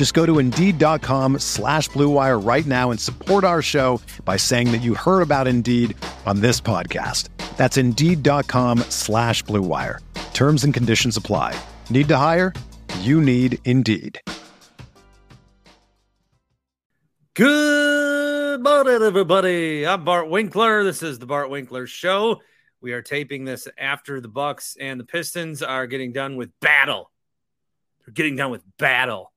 Just go to Indeed.com slash BlueWire right now and support our show by saying that you heard about Indeed on this podcast. That's Indeed.com slash BlueWire. Terms and conditions apply. Need to hire? You need Indeed. Good morning, everybody. I'm Bart Winkler. This is the Bart Winkler Show. We are taping this after the Bucks and the Pistons are getting done with battle. They're getting done with battle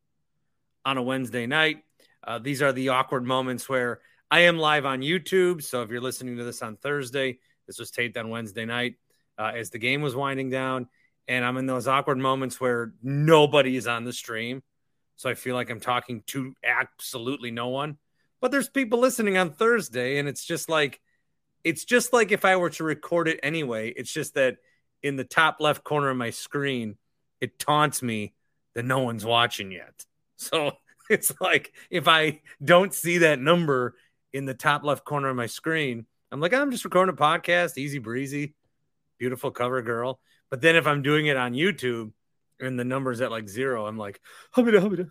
on a Wednesday night. Uh, these are the awkward moments where I am live on YouTube. So if you're listening to this on Thursday, this was taped on Wednesday night uh, as the game was winding down. And I'm in those awkward moments where nobody is on the stream. So I feel like I'm talking to absolutely no one. But there's people listening on Thursday, and it's just like it's just like if I were to record it anyway. It's just that in the top left corner of my screen, it taunts me that no one's watching yet. So it's like if I don't see that number in the top left corner of my screen, I'm like, I'm just recording a podcast, easy breezy, beautiful cover girl. But then if I'm doing it on YouTube, and the number's at like zero, I'm like, hubba hubba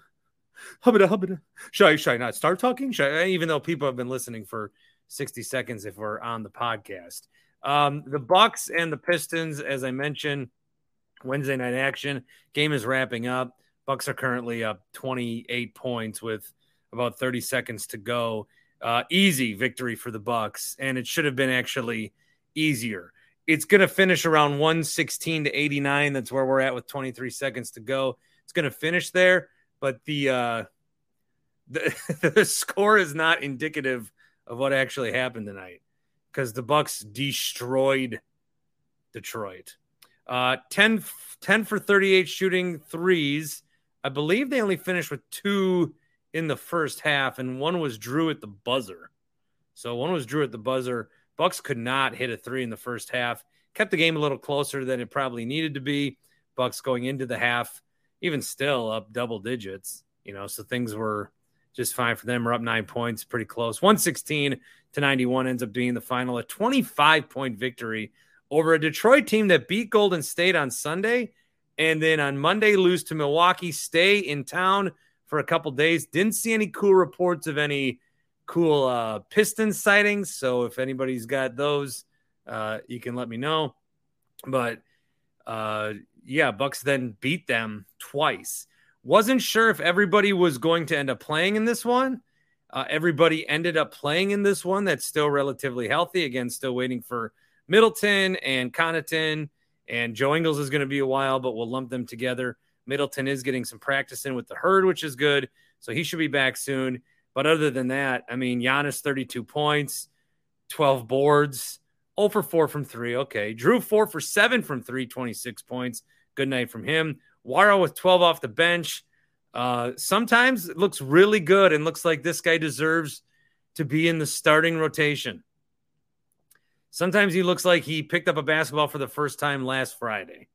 hubba hubba. Should I should I not start talking? Should I, even though people have been listening for 60 seconds if we're on the podcast. Um, the Bucks and the Pistons, as I mentioned, Wednesday night action. Game is wrapping up. Bucks are currently up 28 points with about 30 seconds to go. Uh, easy victory for the Bucks, and it should have been actually easier it's going to finish around 116 to 89. That's where we're at with 23 seconds to go. It's going to finish there, but the uh, the, the score is not indicative of what actually happened tonight because the Bucks destroyed Detroit. Uh, 10, 10 for 38 shooting threes. I believe they only finished with two in the first half, and one was Drew at the buzzer. So one was Drew at the buzzer. Bucks could not hit a three in the first half. Kept the game a little closer than it probably needed to be. Bucks going into the half, even still up double digits. You know, so things were just fine for them. We're up nine points, pretty close. 116 to 91 ends up being the final. A 25 point victory over a Detroit team that beat Golden State on Sunday. And then on Monday, lose to Milwaukee, stay in town for a couple days. Didn't see any cool reports of any cool uh, piston sightings. So if anybody's got those, uh, you can let me know. But uh, yeah, Bucks then beat them twice. Wasn't sure if everybody was going to end up playing in this one. Uh, everybody ended up playing in this one. That's still relatively healthy. Again, still waiting for Middleton and Connaughton. And Joe Ingles is going to be a while, but we'll lump them together. Middleton is getting some practice in with the herd, which is good. So he should be back soon. But other than that, I mean, Giannis 32 points, 12 boards, 0 for 4 from 3. Okay. Drew 4 for 7 from 3, 26 points. Good night from him. Nwora with 12 off the bench. Uh, sometimes it looks really good and looks like this guy deserves to be in the starting rotation. Sometimes he looks like he picked up a basketball for the first time last Friday.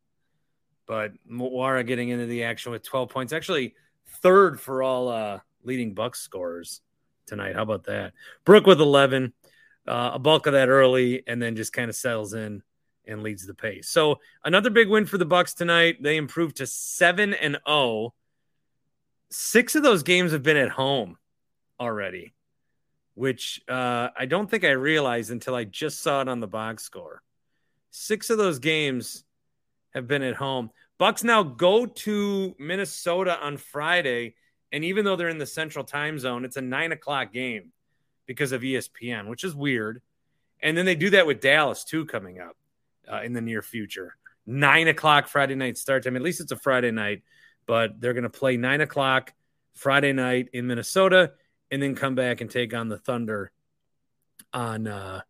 But Nwora getting into the action with 12 points, actually third for all uh, leading Bucks scorers tonight. How about that? Brook with 11, uh, a bulk of that early, and then just kind of settles in and leads the pace. So another big win for the Bucks tonight. They improved to seven and zero. Oh. Six of those games have been at home already, which uh, I don't think I realized until I just saw it on the box score. Six of those games have been at home. Bucks now go to Minnesota on Friday and even though they're in the central time zone, it's a nine o'clock game because of ESPN, which is weird. And then they do that with Dallas too coming up. uh, in the near future. Nine o'clock Friday night start time. At least it's a Friday night, but they're going to play nine o'clock Friday night in Minnesota, and then come back and take on the Thunder on uh,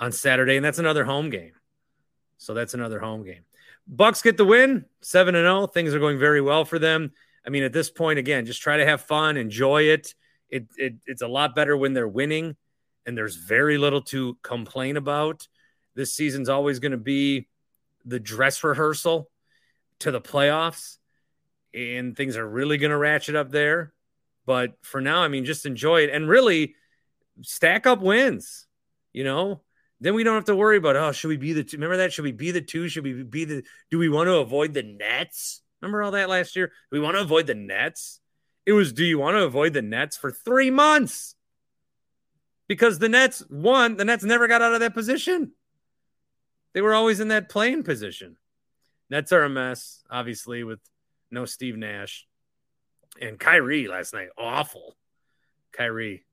on Saturday, and that's another home game. So that's another home game. Bucks get the win, seven and zero. Things are going very well for them. I mean, at this point, again, just try to have fun, enjoy it. It, it it's a lot better when they're winning, and there's very little to complain about. This season's always going to be the dress rehearsal to the playoffs, and things are really going to ratchet up there. But for now, I mean, just enjoy it and really stack up wins. You know, then we don't have to worry about oh, should we be the two? Remember that? Should we be the two? Should we be the? Do we want to avoid the Nets? Remember all that last year? Do we want to avoid the Nets? It was. Do you want to avoid the Nets for three months? Because the Nets won. The Nets never got out of that position. They were always in that playing position. Nets are a mess, obviously, with no Steve Nash and Kyrie last night. Awful. Kyrie.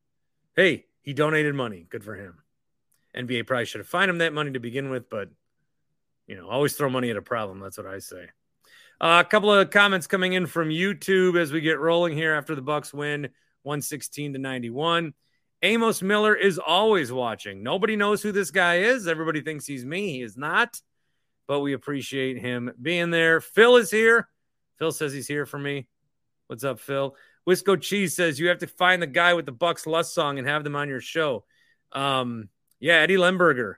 Hey, he donated money. Good for him. NBA probably should have fined him that money to begin with, but you know, always throw money at a problem. That's what I say. Uh, a couple of comments coming in from YouTube as we get rolling here after the Bucks win 116 to 91. Amos Miller is always watching. Nobody knows who this guy is. Everybody thinks he's me. He is not, but we appreciate him being there. Phil is here. Phil says he's here for me. What's up, Phil? Wisco Cheese says you have to find the guy with the Bucks Lust song and have them on your show. Um, yeah, Eddie Lemberger,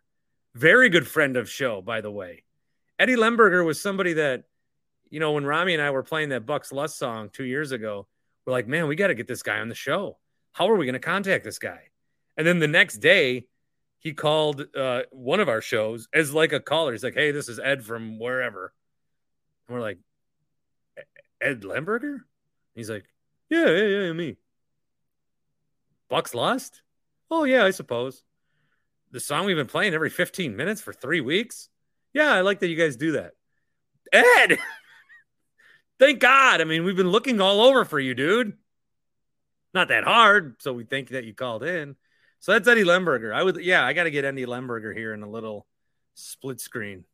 very good friend of show, by the way. Eddie Lemberger was somebody that, you know, when Rami and I were playing that Bucks Lust song two years ago, we're like, man, we got to get this guy on the show. How are we going to contact this guy? And then the next day, he called uh, one of our shows as like a caller. He's like, hey, this is Ed from wherever. And we're like, Ed Lemberger? He's like, yeah, yeah, yeah, me. Bucks lost? Oh, yeah, I suppose the song we've been playing every 15 minutes for three weeks. Yeah, I like that you guys do that. Ed, thank God. I mean, we've been looking all over for you, dude. Not that hard. So we think that you called in. So that's Eddie Lemberger. I would, yeah, I got to get Eddie Lemberger here in a little split screen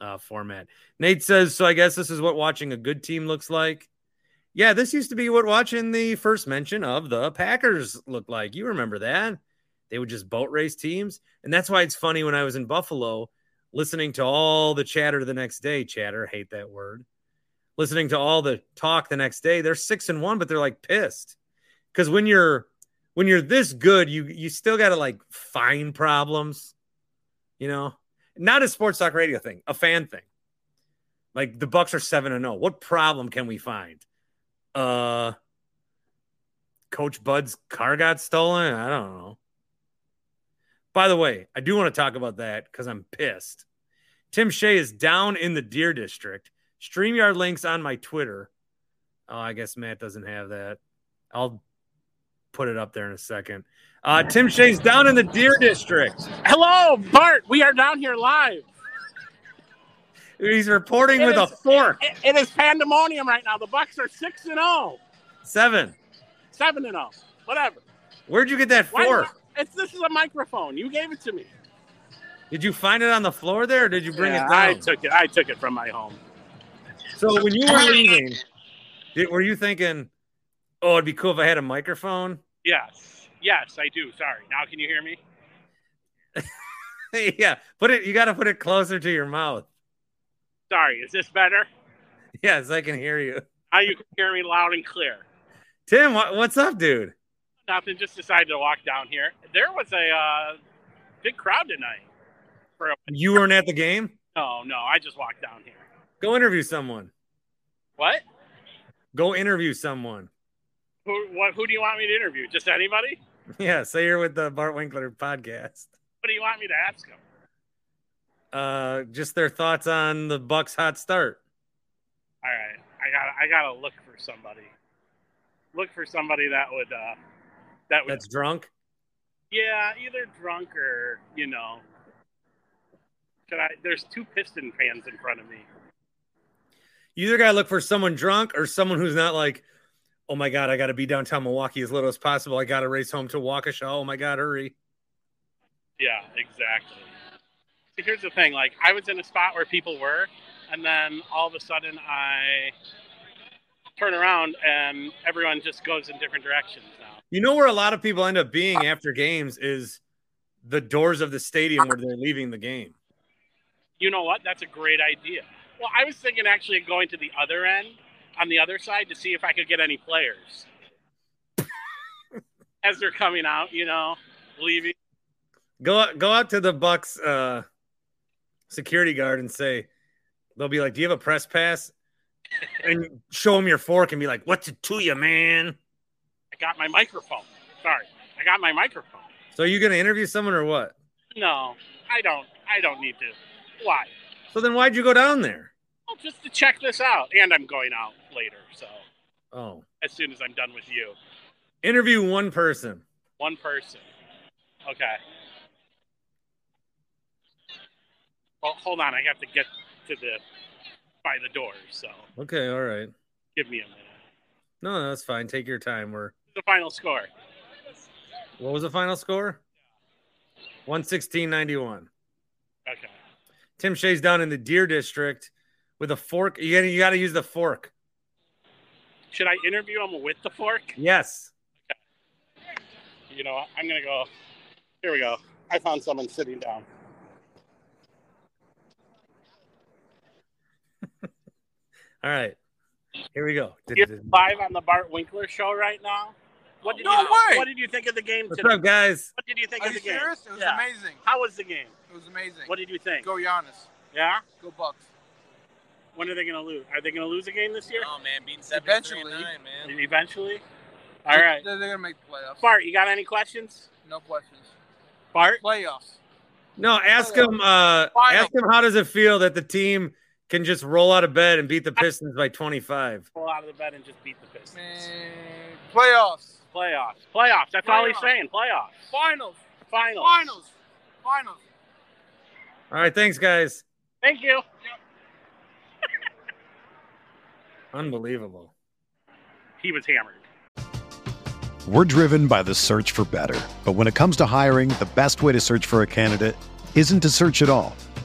uh, format. Nate says, so I guess this is what watching a good team looks like. Yeah, this used to be what watching the first mention of the Packers looked like. You remember that? They would just boat race teams. And that's why it's funny when I was in Buffalo listening to all the chatter the next day, chatter, hate that word. Listening to all the talk the next day, they're 6 and 1 but they're like pissed. Cuz when you're when you're this good, you you still got to like find problems. You know? Not a sports talk radio thing, a fan thing. Like the Bucks are 7 and 0. What problem can we find? Uh Coach Bud's car got stolen? I don't know. By the way, I do want to talk about that because I'm pissed. Tim Shea is down in the Deer District. StreamYard links on my Twitter. Oh, I guess Matt doesn't have that. I'll put it up there in a second. Uh, Tim Shea's down in the Deer District. Hello, Bart. We are down here live. He's reporting it with is, a fork. It, it is pandemonium right now. The Bucks are six and zero. Oh. Seven. Seven and zero. Oh. Whatever. Where'd you get that fork? It's this is a microphone. You gave it to me. Did you find it on the floor there, or did you bring yeah, it down? I took it. I took it from my home. So when you were leaving, did, were you thinking, "Oh, it'd be cool if I had a microphone"? Yes, yes, I do. Sorry. Now can you hear me? yeah, put it. You got to put it closer to your mouth. Sorry. Is this better? Yes, I can hear you. Now you can hear me loud and clear. Tim, what, what's up, dude? nothing. Just decided to walk down here. There was a uh, big crowd tonight. You weren't at the game? No, no. I just walked down here. Go interview someone. What? Go interview someone. Who? What? Who do you want me to interview? Just anybody? Yeah. Say you're with the Bart Winkler podcast. What do you want me to ask them? Uh, just their thoughts on the Bucks' hot start. All right, I got I gotta look for somebody. Look for somebody that would uh, that was, That's drunk. Yeah, either drunk or you know. Should I? There's two Piston fans in front of me. You either gotta look for someone drunk or someone who's not like, oh my god, I gotta be downtown Milwaukee as little as possible. I gotta race home to Waukesha. Oh my god, hurry. Yeah, exactly. Here's the thing. Like, I was in a spot where people were, and then all of a sudden I turn around and everyone just goes in different directions now. You know where a lot of people end up being after games is the doors of the stadium where they're leaving the game. You know what? That's a great idea. Well, I was thinking actually going to the other end on the other side to see if I could get any players as they're coming out, you know, leaving. Go out, go out to the Bucks uh, security guard and say they'll be like, "Do you have a press pass?" and show them your fork and be like, "What's it to you, man?" I got my microphone. Sorry, I got my microphone. So are you gonna interview someone or what? No, I don't. I don't need to. Why? So then why'd you go down there? Well, just to check this out, and I'm going out later. So Oh, as soon as I'm done with you, interview one person. one person. Okay. Well, hold on. I have to get to the by the door. So Okay, all right. give me a minute. No, that's fine. Take your time. We're The final score. what was the final score? One sixteen ninety one. Okay. Tim Shea's down in the Deer District with a fork. You gotta, you got to use the fork. Should I interview him with the fork? Yes. You know? I'm gonna go. Here we go. I found someone sitting down. All right. Here we go. You're live on the Bart Winkler show right now. What did No you way! What did you think of the game What's today? up, guys? What did you think Are of you the game? serious? It was Yeah. amazing. How was the game? It was amazing. What did you think? Go Giannis. Yeah. Go Bucks. When are they going to lose? Are they going to lose a game this year? Oh man, beating seventy three and Eventually. nine, man. Eventually. All right. They're, they're gonna make the playoffs. Bart, you got any questions? No questions. Bart. Playoffs. No, ask him. Uh, Final. ask him how does it feel that the team can just roll out of bed and beat the Pistons by twenty five. Pull out of the bed and just beat the Pistons. Man. Playoffs. Playoffs. Playoffs. That's all he's saying. Playoffs. Finals. Finals. Finals. Finals. All right, thanks, guys. Thank you. Unbelievable. He was hammered. We're driven by the search for better. But when it comes to hiring, the best way to search for a candidate isn't to search at all.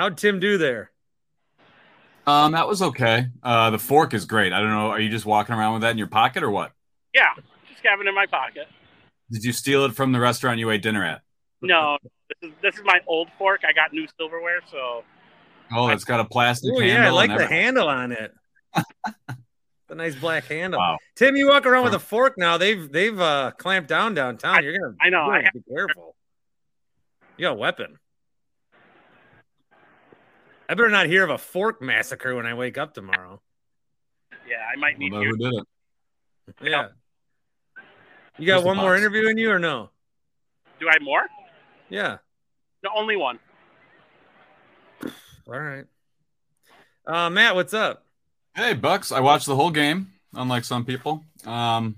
How'd Tim do there? um, that was okay. Uh, the fork is great. I don't know. Are you just walking around with that in your pocket or what? Yeah, just having it in my pocket. Did you steal it from the restaurant you ate dinner at? No, this is this is my old fork. I got new silverware, so Oh, it's got a plastic Oh handle. yeah, I like the handle on it. the nice black handle. Wow. Tim, you walk around with a fork now. They've they've uh, clamped down downtown. You're gonna. I know, you're I gonna have- be careful. You got a weapon. I better not hear of a fork massacre when I wake up tomorrow. Yeah, I might We'll need know you. who did it. Yeah. You got Where's one more box? interview in you or no? Do I have more? Yeah. The only one. All right. Uh, Matt, what's up? Hey, Bucks. I watched the whole game, unlike some people. Um,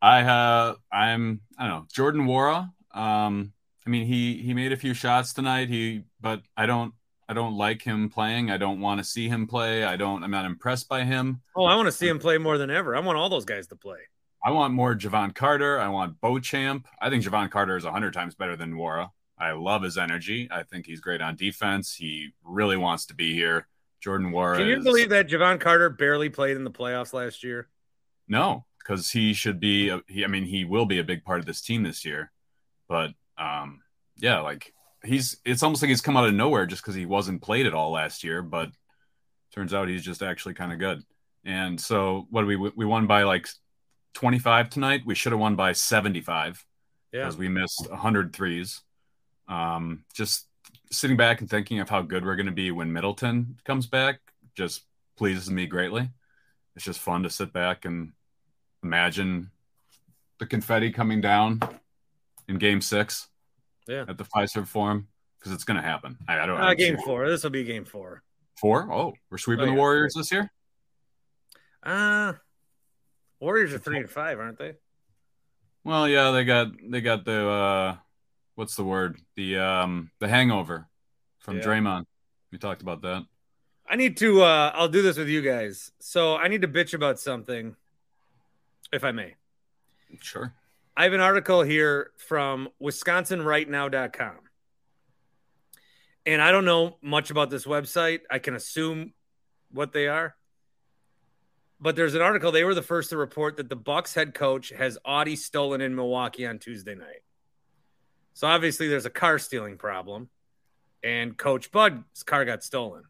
I have, I'm, I don't know, Jordan Nwora. Um, I mean, he he made a few shots tonight. He, but I don't, I don't like him playing. I don't want to see him play. I don't. I'm not impressed by him. Oh, I want to see him play more than ever. I want all those guys to play. I want more Jevon Carter. I want Beauchamp. I think Jevon Carter is 100 times better than Nwora. I love his energy. I think he's great on defense. He really wants to be here. Jordan Nwora. Can you is- believe that Jevon Carter barely played in the playoffs last year? No, because he should be. A, he, I mean, he will be a big part of this team this year. But um, yeah, like he's. It's almost like he's come out of nowhere just because he wasn't played at all last year. But turns out he's just actually kind of good. And so, what do we we won by like 25 tonight? We should have won by 75 Yeah. because we missed 100 threes. Um, just sitting back and thinking of how good we're going to be when Middleton comes back just pleases me greatly. It's just fun to sit back and imagine the confetti coming down in game six Yeah. at the Fiserv Forum because it's going to happen. I, I don't Uh, know. game four. This will be game four. Four? Oh, we're sweeping Oh, the yeah. Warriors this year? Uh Warriors are three and five, aren't they? Well, yeah, they got they got the uh what's the word? The um the hangover from Yeah. Draymond. We talked about that. I need to uh I'll do this with you guys. So I need to bitch about something, if I may. Sure. I have an article here from wisconsinrightnow.com. And I don't know much about this website. I can assume what they are. But there's an article. They were the first to report that the Bucks head coach has Audi stolen in Milwaukee on Tuesday night. So obviously there's a car stealing problem, and Coach Bud's car got stolen.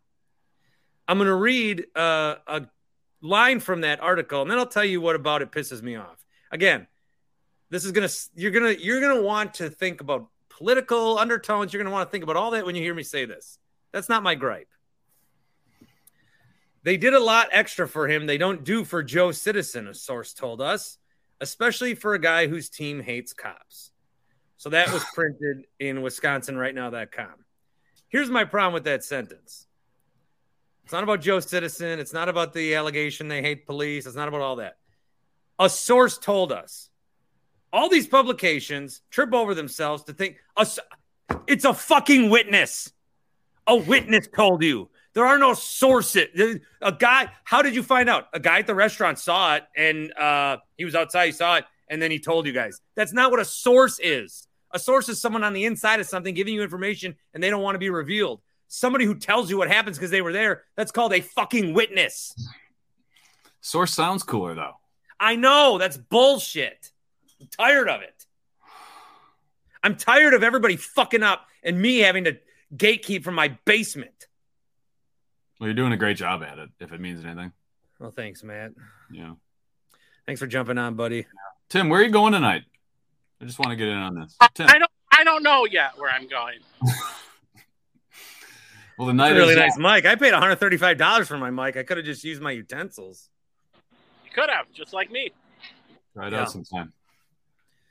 I'm going to read uh, a line from that article, and then I'll tell you what about it pisses me off. Again, this is gonna you're gonna you're gonna want to think about political undertones. You're gonna want to think about all that when you hear me say this. That's not my gripe. They did a lot extra for him. They don't do for Joe Citizen, a source told us, especially for a guy whose team hates cops. So that was printed in Wisconsin right now.com. Here's my problem with that sentence. It's not about Joe Citizen. It's not about the allegation they hate police. It's not about all that. A source told us. All these publications trip over themselves to think it's a fucking witness. A witness told you. There are no sources. A guy, how did you find out? A guy at the restaurant saw it and uh, he was outside, he saw it, and then he told you guys. That's not what a source is. A source is someone on the inside of something giving you information and they don't want to be revealed. Somebody who tells you what happens because they were there, that's called a fucking witness. Source sounds cooler though. I know that's bullshit. I'm tired of it. I'm tired of everybody fucking up and me having to gatekeep from my basement. Well, you're doing a great job at it, if it means anything. Well, thanks, Matt. Yeah. Thanks for jumping on, buddy. Tim, where are you going tonight? I just want to get in on this. Tim, I don't I don't know yet where I'm going. well, the That's night a really is nice mic. I paid $135 for my mic. I could have just used my utensils. You could have, just like me. Try it Yeah. out sometime.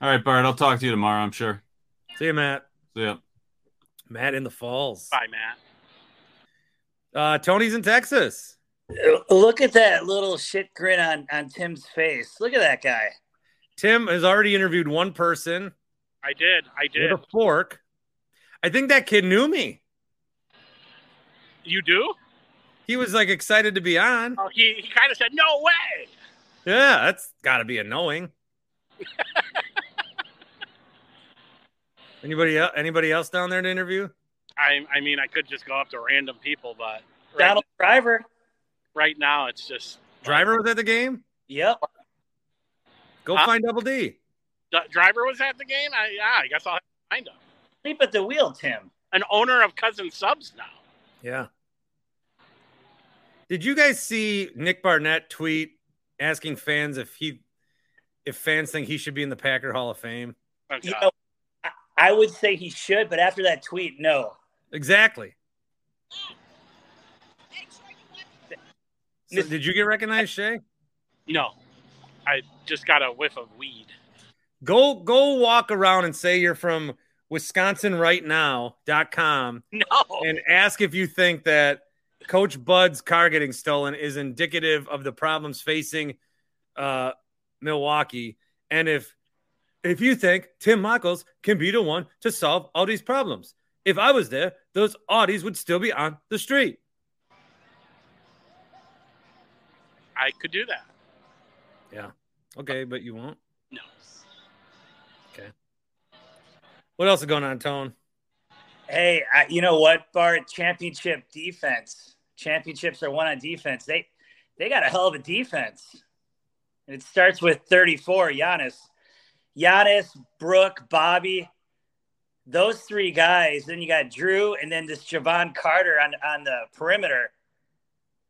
All right, Bart. I'll talk to you tomorrow. I'm sure. See you, Matt. See ya. Matt in the falls. Bye, Matt. Uh, Tony's in Texas. Look at that little shit grin on, on Tim's face. Look at that guy. Tim has already interviewed one person I did. I did. with a fork. I think that kid knew me. You do? He was like excited to be on. Oh, he he kind of said, "No way." Yeah, that's got to be a knowing. anybody else? Anybody else down there to interview? I I mean, I could just go up to random people, but right, Donald Driver. right now it's just Driver was at the game. Yep. Go Huh? find Double D. D- driver was at the game. I yeah, I guess I'll find him. Sleep at the wheel, Tim. An owner of Cousin Subs now. Yeah, Did you guys see Nick Barnett tweet asking fans if he if fans think he should be in the Packer Hall of Fame? Oh, You know, I, I would say he should, but after that tweet, no. Exactly. So did you get recognized, Shea? no, I just got a whiff of weed. Go go walk around and say you're from Wisconsin right now.com No. and ask if you think that Coach Bud's car getting stolen is indicative of the problems facing uh, Milwaukee. And if if you think Tim Michaels can be the one to solve all these problems. If I was there, those Audis would still be on the street. I could do that. Yeah. Okay, but you won't. No. Okay. What else is going on, Tone? Hey, I, you know what, Bart? Championship defense. Championships are won on defense. They they got a hell of a defense. And it starts with 34, Giannis. Giannis, Brook, Bobby. Those three guys. Then you got Drew and then this Jevon Carter on, on the perimeter.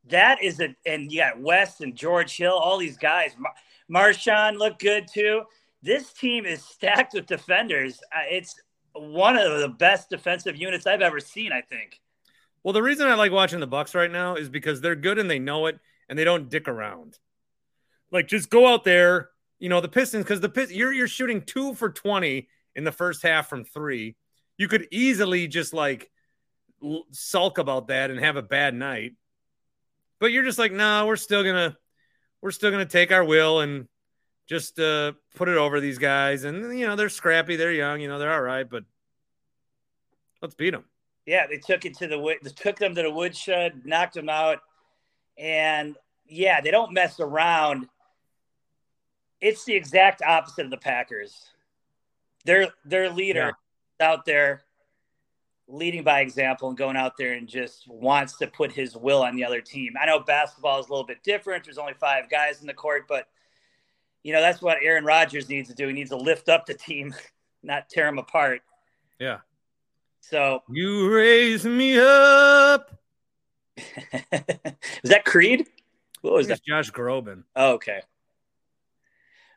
That is a and you got West and George Hill, all these guys. Mar- MarJon looked good too. This team is stacked with defenders. Uh, It's one of the best defensive units I've ever seen, I think. Well, the reason I like watching the Bucks right now is because they're good and they know it and they don't dick around. Like just go out there, you know, the Pistons because the Pist- you're you're shooting 2 for 20 in the first half from 3. You could easily just like sulk about that and have a bad night. But you're just like, "Nah, we're still to we're still to take our will and just uh put it over these guys and you know, they're scrappy, they're young, you know, they're all right, but let's beat them." Yeah, they took it to the wood. They took them to the woodshed, knocked them out, and yeah, they don't mess around. It's the exact opposite of the Packers. Their their leader out there leading by example and going out there and just wants to put his will on the other team. I know basketball is a little bit different. There's only five guys in the court, but you know that's what Aaron Rodgers needs to do. He needs to lift up the team, not tear them apart. Yeah. So You raise me up. Is that Creed? What was that? Josh Groban. Oh, okay.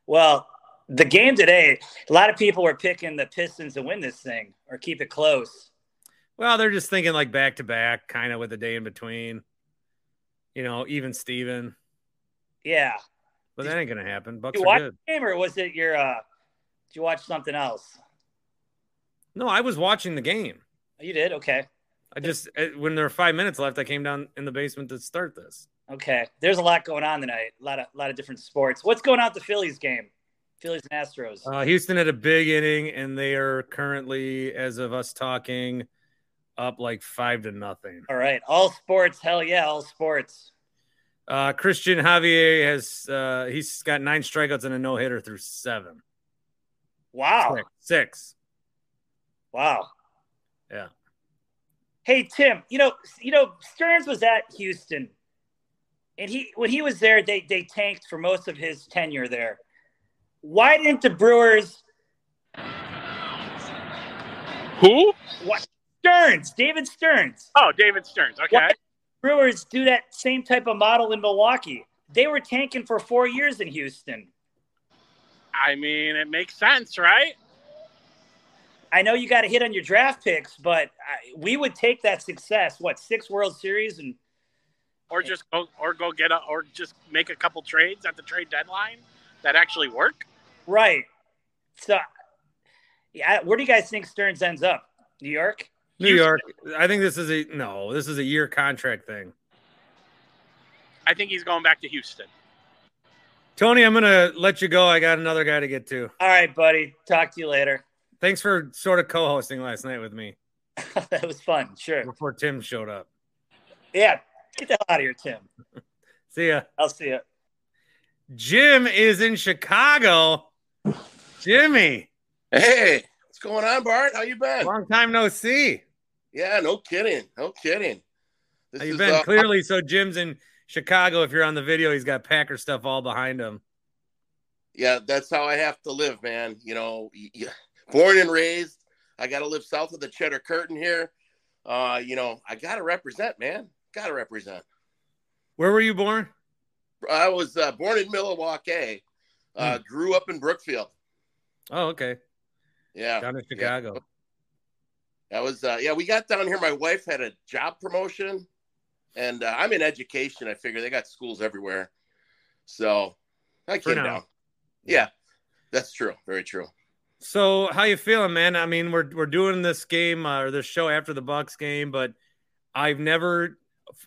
Well, the game today, a lot of people were picking the Pistons to win this thing or keep it close. Well, they're just thinking like back to back, kind of with a day in between. You know, even Steven. Yeah. But that ain't gonna happen. Bucks Did you are good. the game or was it your uh did you watch something else? No, I was watching the game. Oh, you did? Okay. I just uh, when there were five minutes left, I came down in the basement to start this. Okay. There's a lot going on tonight. A lot of a lot of different sports. What's going on at the Phillies game? Phillies and Astros. Uh, Houston had a big inning, and they are currently, as of us talking, up like five to nothing. all right. All sports. Hell yeah, all sports. Uh, Cristian Javier has uh, he's got nine strikeouts and a no hitter through seven. Wow. Six. Six. Wow. Yeah. Hey Tim, you know, you know, Stearns was at Houston, and he when he was there, they they tanked for most of his tenure there. Why didn't the Brewers? Who? What Stearns? David Stearns. Oh, David Stearns. Okay. Why Brewers do that same type of model in Milwaukee? They were tanking for four years in Houston. I mean, it makes sense, right? I know you got to hit on your draft picks, but I, we would take that success. What six World Series and Or just go, or go get a, or just make a couple trades at the trade deadline that actually work. Right. So, yeah, where do you guys think Stearns ends up? New York? New Houston. York. I think this is a no. This is a year contract thing. I think he's going back to Houston. Tony, I'm gonna let you go. I got another guy to get to. All right, buddy. Talk to you later. Thanks for sort of co-hosting last night with me that was fun. Sure. before Tim showed up. Yeah. Get the hell out of here, Tim. See ya. I'll see ya. Jim is in Chicago. Jimmy, Hey, what's going on, Bart? How you been? long time no see. Yeah, no kidding, no kidding. This How you is, been? uh, Clearly, so Jim's in Chicago. If you're on the video, he's got Packer stuff all behind him. yeah, that's how I have to live, man. You know, y- y- born and raised. I got to live south of the Cheddar Curtain here. Uh, you know, I got to represent, man. Got to represent. Where were you born? I was uh, born in Milwaukee. Uh, Grew up in Brookfield. Oh, okay. Yeah, Down in Chicago. that was. Uh, yeah, we got down here. My wife had a job promotion, and uh, I'm in education. I figure they got schools everywhere, so I came down. Yeah, that's true. Very true. So, how you feeling, man? I mean, we're we're doing this game uh, or this show after the Bucks game, but I've never,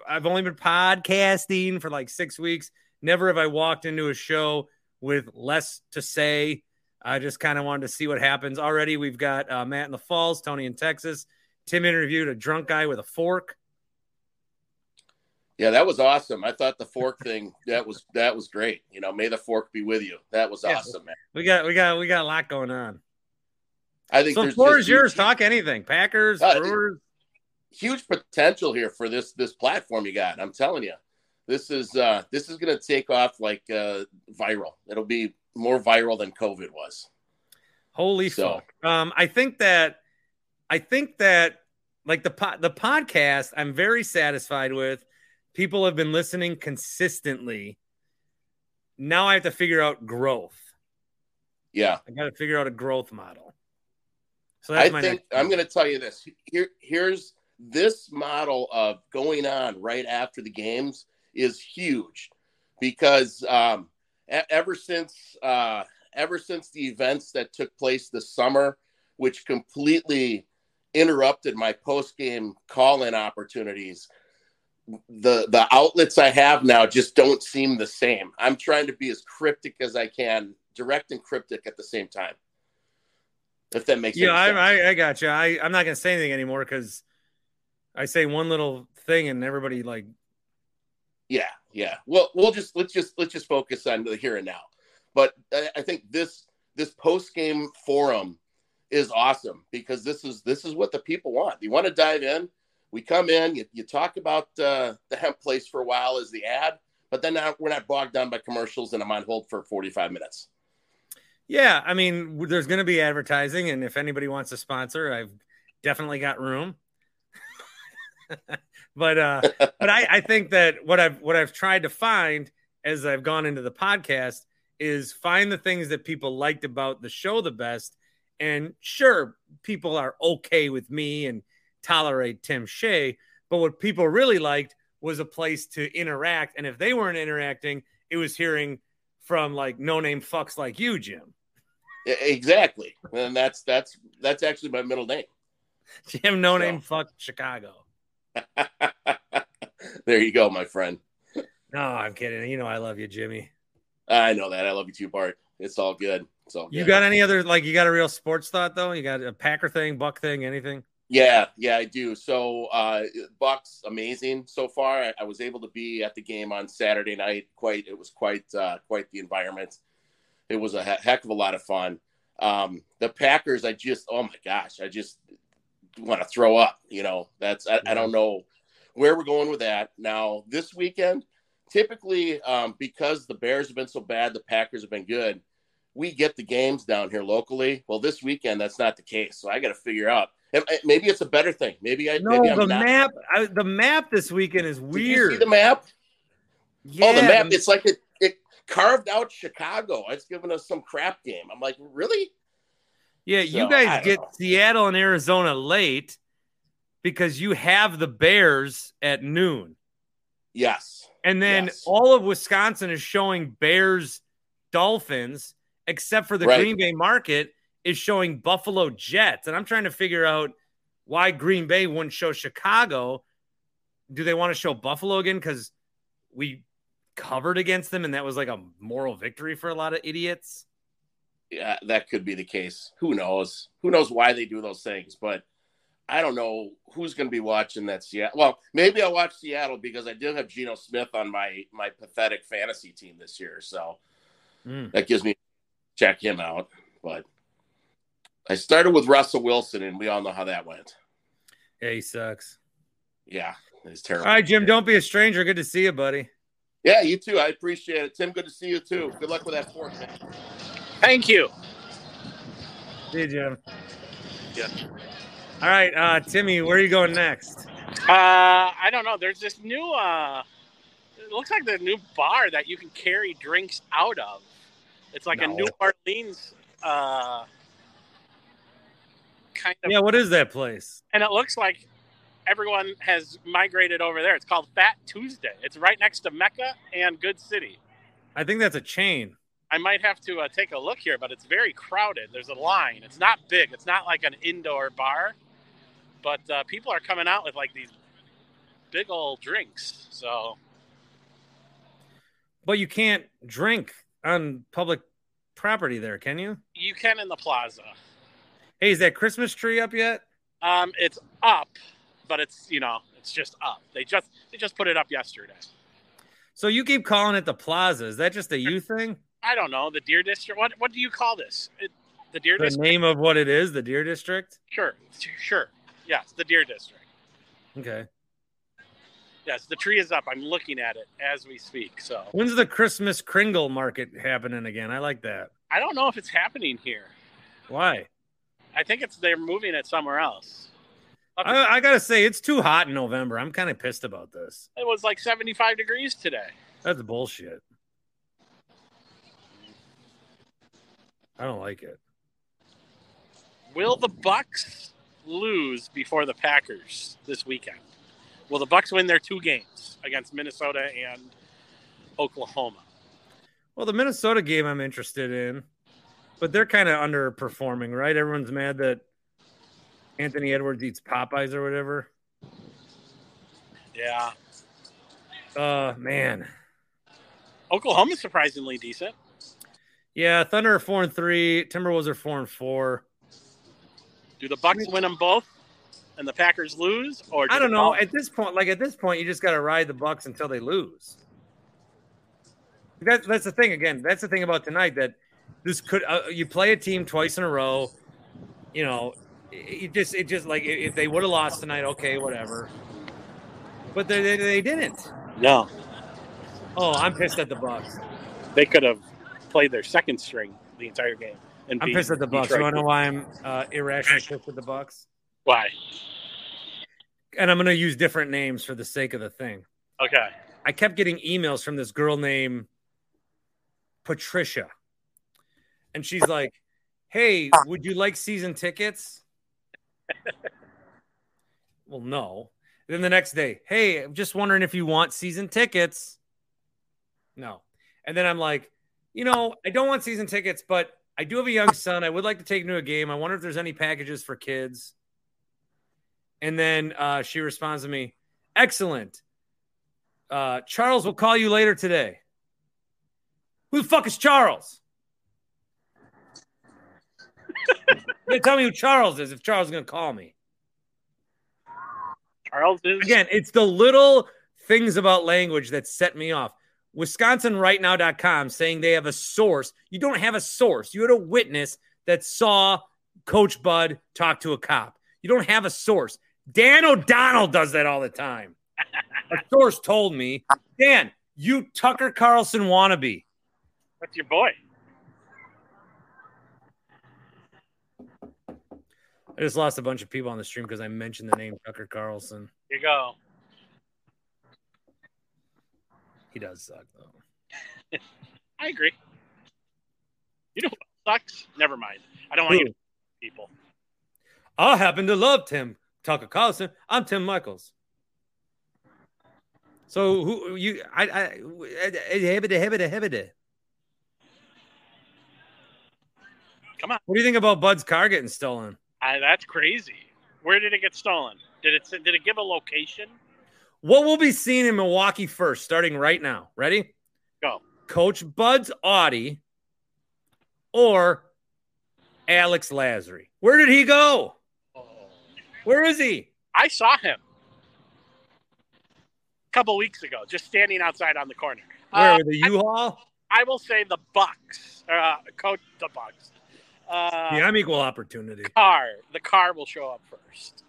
I've only been podcasting for like six weeks. Never have I walked into a show with less to say. I just kind of wanted to see what happens. Already, we've got uh, Matt in the Falls, Tony in Texas. Tim interviewed a drunk guy with a fork. Yeah, that was awesome. I thought the fork thing that was that was great. You know, may the fork be with you. That was Yeah. awesome, man. We got, we got, we got a lot going on. I think So, floor is yours. Talk anything. Packers, Uh, Brewers. Huge potential here for this this platform you got. I'm telling you, this is uh this is gonna take off like uh viral. It'll be more viral than COVID was. Holy So- fuck. Um, I think that I think that like the po- the podcast I'm very satisfied with. People have been listening consistently. Now I have to figure out growth. Yeah, I got to figure out a growth model. So that's I my think I'm gonna tell you this. Here here's this model of going on right after the games is huge because um ever since uh ever since the events that took place this summer, which completely interrupted my post game call in opportunities. The the outlets I have now just don't seem the same. I'm trying to be as cryptic as I can, direct and cryptic at the same time. If that makes Yeah. I, I, I got you. I, I'm not going to say anything anymore because I say one little thing and everybody like, Yeah, yeah. Well, we'll just let's just let's just focus on the here and now. But I, I think this this post game forum is awesome because this is this is what the people want. You want to dive in. We come in, you, you talk about uh, the hemp place for a while as the ad, but then now we're not bogged down by commercials and I'm on hold for 45 minutes. yeah, I mean, there's going to be advertising. And if anybody wants to sponsor, I've definitely got room. but, uh, but I, I think that what I've, what I've tried to find as I've gone into the podcast is find the things that people liked about the show the best. And sure, people are okay with me and tolerate Tim Shea, but what people really liked was a place to interact. And if they weren't interacting, it was hearing from like no name fucks like you, Jim. Exactly, and that's that's that's actually my middle name. Jim, no So- name fuck Chicago. there you go, my friend. No, I'm kidding. You know I love you, Jimmy. I know that. I love you too, Bart. It's all good. It's all good. You got any other like you got a real sports thought though? You got a Packer thing, Buck thing, anything? Yeah, yeah, I do. So uh Bucks amazing so far. I, I was able to be at the game on Saturday night. Quite it was quite uh quite the environment. It was a he- heck of a lot of fun. Um the Packers, I just oh my gosh, I just want to throw up, you know. That's I, I don't know where we're going with that. Now, this weekend, typically um because the Bears have been so bad, the Packers have been good. We get the games down here locally. Well, this weekend that's not the case. So I got to figure out and Maybe it's a better thing. Maybe I. No, maybe I'm the not. map I, the map this weekend is weird. see the map? yeah, oh, the map. It's like it, it carved out Chicago. It's giving us some crap game. I'm like, really? Yeah, So, you guys get know. Seattle and Arizona late because you have the Bears at noon. Yes. And then Yes. all of Wisconsin is showing Bears Dolphins, except for the Right. Green Bay market is showing Buffalo Jets. And I'm trying to figure out why Green Bay wouldn't show Chicago. Do they want to show Buffalo again? Because we covered against them and that was like a moral victory for a lot of idiots. Yeah, that could be the case. Who knows? Who knows why they do those things? But I don't know who's going to be watching that Seattle. Well, maybe I'll watch Seattle because I did have Geno Smith on my my pathetic fantasy team this year, so Mm. that gives me check him out. But I started with Russell Wilson, and we all know how that went. Yeah, he sucks. Yeah, it's terrible. right, Jim, don't be a stranger. Good to see you, buddy. Yeah, you too. I appreciate it, Tim. Good to see you too. Good luck with that fork, man. Thank you. See you, Jim. Yeah. All right, uh, Timmy, where are you going next? Uh, I don't know. There's this new uh, it looks like the new bar that you can carry drinks out of. It's like a New Orleans uh, kind of, Yeah, what is that place? and it looks like everyone has migrated over there. It's called Fat Tuesday. It's right next to Mecca and Good City. I think that's a chain. I might have to uh, take a look here, but it's very crowded. There's a line. It's not big. It's not like an indoor bar, but uh, people are coming out with like these big old drinks. So But you can't drink on public property there, can you? you can in the plaza. Hey, is that Christmas tree up yet? Um, it's up, but it's you know it's just up. They just they just put it up yesterday. So you keep calling it the plaza. Is that just a you thing? I don't know the Deer District. What what do you call this? It, the Deer The District. name of what it is, the Deer District? Sure, sure. Yes, the Deer District. Okay. Yes, the tree is up. I'm looking at it as we speak. So When's the Christmas Kringle market happening again? I like that. I don't know if it's happening here. Why? I think it's they're moving it somewhere else. I, I gotta say, it's too hot in November. I'm kind of pissed about this. It was like 75 degrees today. That's bullshit. I don't like it. Will the Bucks lose before the Packers this weekend? Will the Bucks win their two games against Minnesota and Oklahoma? Well, the Minnesota game I'm interested in, but they're kind of underperforming, right? Everyone's mad that Anthony Edwards eats Popeyes or whatever. Yeah. Uh, man. Oklahoma's surprisingly decent. Yeah, Thunder are four and three. Timberwolves are four and four. Do the Bucks win them both and the Packers lose? Or do I don't know. Bucks- At this point, like at this point, you just got to ride the Bucks until they lose. That's that's the thing. Again, that's the thing about tonight. That this could uh, you play a team twice in a row. You know, it it just it just like if they would have lost tonight, okay, whatever. But they, they they didn't. No. Oh, I'm pissed at the Bucks. They could have played their second string the entire game. And I'm pissed at the Bucks. You want to know why I'm uh, irrationally pissed at the Bucks? Why? And I'm going to use different names for the sake of the thing. Okay. I kept getting emails from this girl named Patricia. And she's like, Hey, would you like season tickets? well, no. Then the next day, Hey, I'm just wondering if you want season tickets. No. And then I'm like, You know, I don't want season tickets, but I do have a young son. I would like to take him to a game. I wonder if there's any packages for kids. And then uh, she responds to me, Excellent. Uh, Charles will call you later today. Who the fuck is Charles? you tell me who Charles is if Charles is going to call me. Charles is Again, it's the little things about language that set me off. WisconsinRightNow.com saying they have a source. You don't have a source. You had a witness that saw Coach Bud talk to a cop. You don't have a source. Dan O'Donnell does that all the time. a source told me, Dan, you Tucker Carlson wannabe. That's your boy. I just lost a bunch of people on the stream because I mentioned the name Tucker Carlson. Here you go. He does suck though. I agree. You know what sucks? Never mind. I don't want to people. I happen to love Tim Tucker Carlson. I'm Tim Michaels. So who you I I hebede hebede hebede. Come on. What do you think about Bud's car getting stolen? I, that's crazy. Where did it get stolen? Did it did it give a location? What will be seen in Milwaukee first, starting right now? Ready? Go. Coach Bud's Audi or Alex Lasry. Where did he go? Where is he? I saw him a couple weeks ago, just standing outside on the corner. Where Uh, with the U-Haul? I will say the Bucks, uh, coach the Bucks. Uh, yeah, I'm equal opportunity. car. The car will show up first.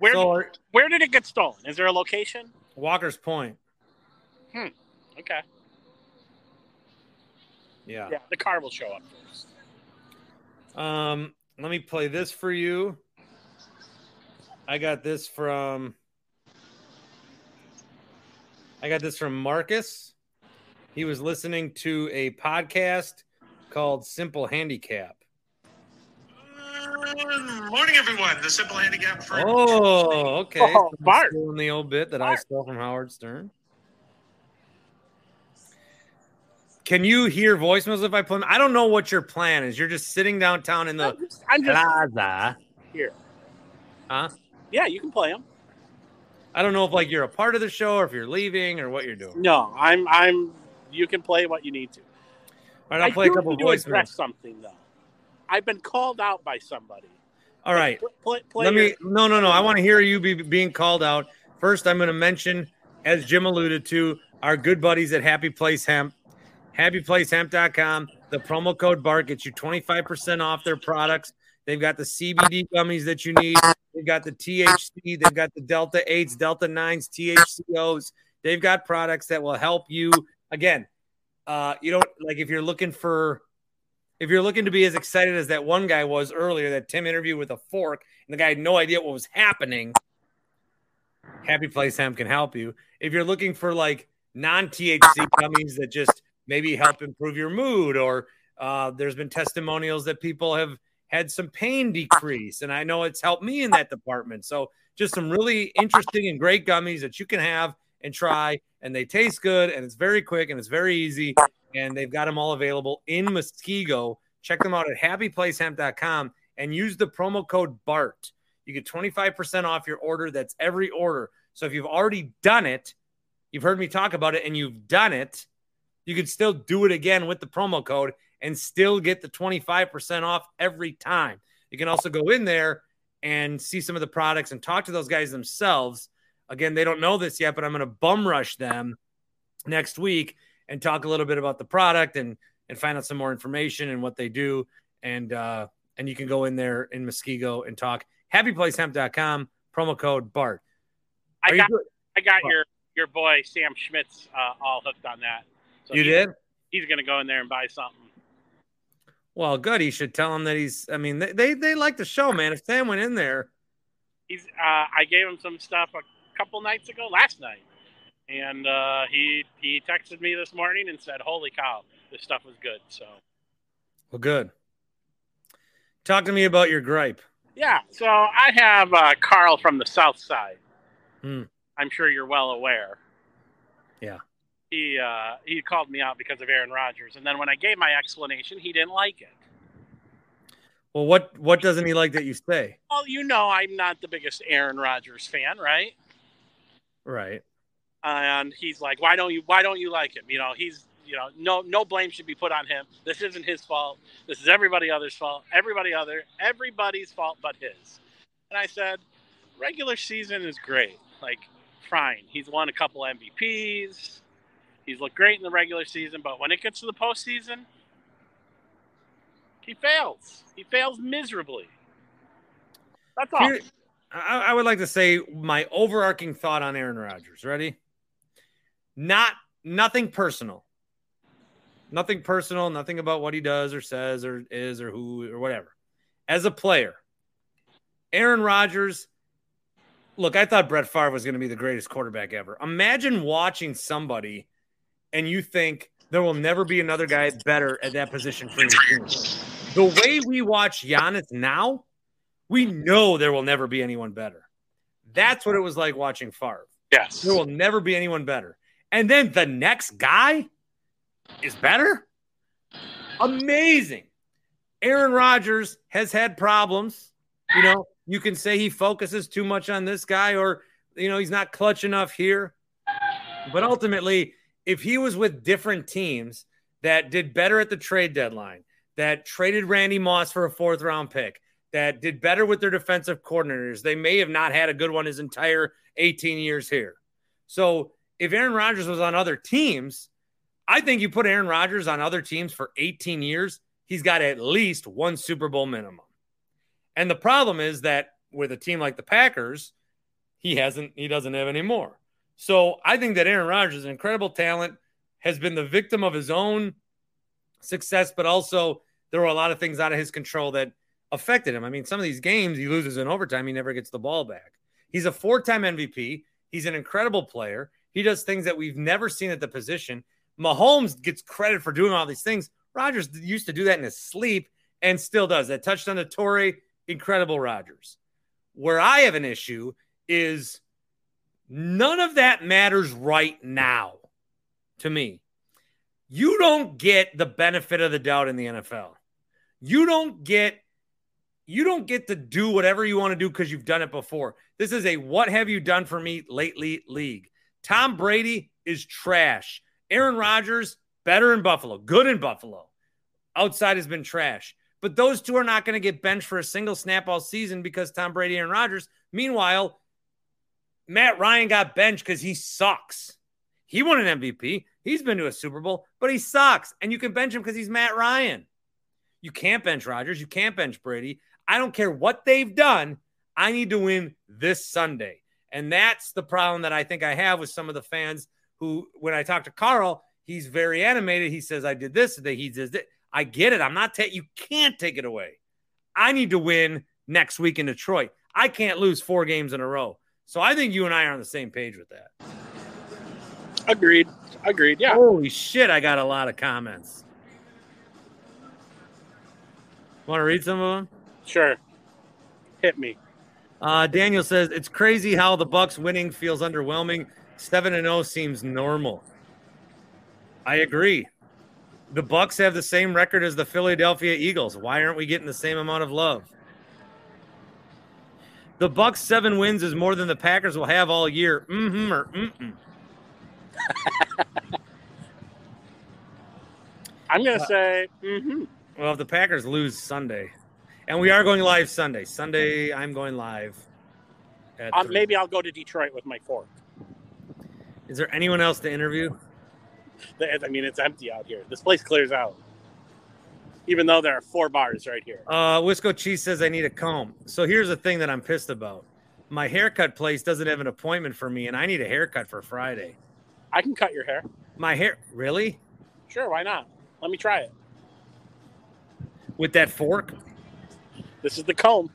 Where So are- where did it get stolen? Is there a location? Walker's Point. Hmm. Okay. Yeah. Yeah, the car will show up first. Um, let me play this for you. I got this from I got this from Marcus. He was listening to a podcast called Simple Handicap. Good morning, everyone. The Simple Handicap for Oh, okay. Oh, So I'm Bart. stealing the old bit that I stole from Howard Stern. Can you hear voicemails if I play them? I don't know what your plan is. You're just sitting downtown in the I'm just, I'm just plaza. here. Huh? Yeah, you can play them. I don't know if like you're a part of the show or if you're leaving or what you're doing. No, I'm. I'm. You can play what you need to. All right, I'll play a do couple need to address voicemails. something though. I've been called out by somebody. All right. Play, play, Let your- me no no no. I want to hear you be being called out. First, I'm going to mention, as Jim alluded to, our good buddies at Happy Place Hemp. HappyPlaceHemp.com. The promo code BART gets you 25% off their products. They've got the CBD gummies that you need. They've got the THC. They've got the Delta 8s, Delta 9s, THCOs. They've got products that will help you. Again, uh, you don't like if you're looking for if you're looking to be as excited as that one guy was earlier that Tim interviewed with a fork and the guy had no idea what was happening, Happy Place Hemp can help you. If you're looking for like non THC gummies that just maybe help improve your mood, or uh, there's been testimonials that people have had some pain decrease, and I know it's helped me in that department. So just some really interesting and great gummies that you can have and try, and they taste good, and it's very quick and it's very easy and they've got them all available in Muskego. Check them out at happyplacehemp.com and use the promo code BART. You get 25% off your order. That's every order. So if you've already done it, you've heard me talk about it, and you've done it, you can still do it again with the promo code and still get the 25% off every time. You can also go in there and see some of the products and talk to those guys themselves. Again, they don't know this yet, but I'm going to bum rush them next week and talk a little bit about the product and and find out some more information and what they do. And uh, and you can go in there in Muskego and talk. HappyPlaceHemp.com promo code BART. I Are you got. I got your your boy Sam Schmitz uh, all hooked on that. So You he- did? He's gonna go in there and buy something. Well, good. He should tell him that he's. I mean, they they, they like the show, man. If Sam went in there, He's. Uh, I gave him some stuff a couple nights ago, last night, and uh, he he texted me this morning and said, "Holy cow, this stuff was good." So well, good. Talk to me about your gripe. yeah. So I have uh, Carl from the South Side. Hmm. I'm sure you're well aware. Yeah. He uh, he called me out because of Aaron Rodgers, and then when I gave my explanation, he didn't like it. Well, what what doesn't he like that you say? Well, you know, I'm not the biggest Aaron Rodgers fan, right? Right. And he's like, "Why don't you? Why don't you like him? You know, he's you know, no no blame should be put on him. This isn't his fault. This is everybody other's fault. Everybody other everybody's fault but his." And I said, "Regular season is great. Like, fine. He's won a couple MVPs. He's looked great in the regular season, but when it gets to the postseason, he fails. He fails miserably. That's all. Here- I, I would like to say my overarching thought on Aaron Rodgers. Ready? Not nothing personal. Nothing personal, nothing about what he does or says or is or who or whatever. As a player, Aaron Rodgers, look, I thought Brett Favre was going to be the greatest quarterback ever. Imagine watching somebody and you think there will never be another guy better at that position for your team. The way we watch Giannis now, we know there will never be anyone better. That's what it was like watching Favre. Yes. There will never be anyone better. And then the next guy is better. Amazing. Aaron Rodgers has had problems. You know, you can say he focuses too much on this guy or, you know, he's not clutch enough here. But ultimately, if he was with different teams that did better at the trade deadline, that traded Randy Moss for a fourth round pick, that did better with their defensive coordinators, they may have not had a good one his entire 18 years here. So if Aaron Rodgers was on other teams, I think you put Aaron Rodgers on other teams for 18 years, he's got at least one Super Bowl minimum. And the problem is that with a team like the Packers, he hasn't, he doesn't have any more. So I think that Aaron Rodgers an incredible talent, has been the victim of his own success, but also there were a lot of things out of his control that affected him. I mean, some of these games he loses in overtime, he never gets the ball back. He's a four time MVP. He's an incredible player. He does things that we've never seen at the position. Mahomes gets credit for doing all these things. Rodgers used to do that in his sleep and still does. That touchdown to Torrey, incredible Rodgers. Where I have an issue is none of that matters right now to me. You don't get the benefit of the doubt in the NFL. You don't get you don't get to do whatever you want to do because you've done it before. This is a what have you done for me lately league. Tom Brady is trash. Aaron Rodgers, better in Buffalo, good in Buffalo. Outside has been trash. But those two are not going to get benched for a single snap all season because Tom Brady and Rodgers. Meanwhile, Matt Ryan got benched because he sucks. He won an MVP. He's been to a Super Bowl, but he sucks. And you can bench him because he's Matt Ryan. You can't bench Rodgers. You can't bench Brady. I don't care what they've done. I need to win this Sunday. And that's the problem that I think I have with some of the fans who, when I talk to Carl, he's very animated. He says, I did this, that he does it. I get it. I'm not, ta- you can't take it away. I need to win next week in Detroit. I can't lose four games in a row. So I think you and I are on the same page with that. Agreed. Agreed. Yeah. Holy shit, I got a lot of comments. Want to read some of them? Sure. Hit me. Uh, Daniel says it's crazy how the Bucks winning feels underwhelming. Seven and zero seems normal. I agree. The Bucks have the same record as the Philadelphia Eagles. Why aren't we getting the same amount of love? The Bucks seven wins is more than the Packers will have all year. Mm-hmm or mm-mm. I'm gonna say. Mm-hmm. Well, if the Packers lose Sunday, and we are going live Sunday. Sunday, I'm going live. Um, maybe I'll go to Detroit with my fork. Is there anyone else to interview? I mean, it's empty out here. This place clears out. Even though there are four bars right here. Uh, Wisco Cheese says I need a comb. So here's the thing that I'm pissed about. My haircut place doesn't have an appointment for me, and I need a haircut for Friday. I can cut your hair. My hair, really? Sure, why not? Let me try it. With that fork? This is the comb.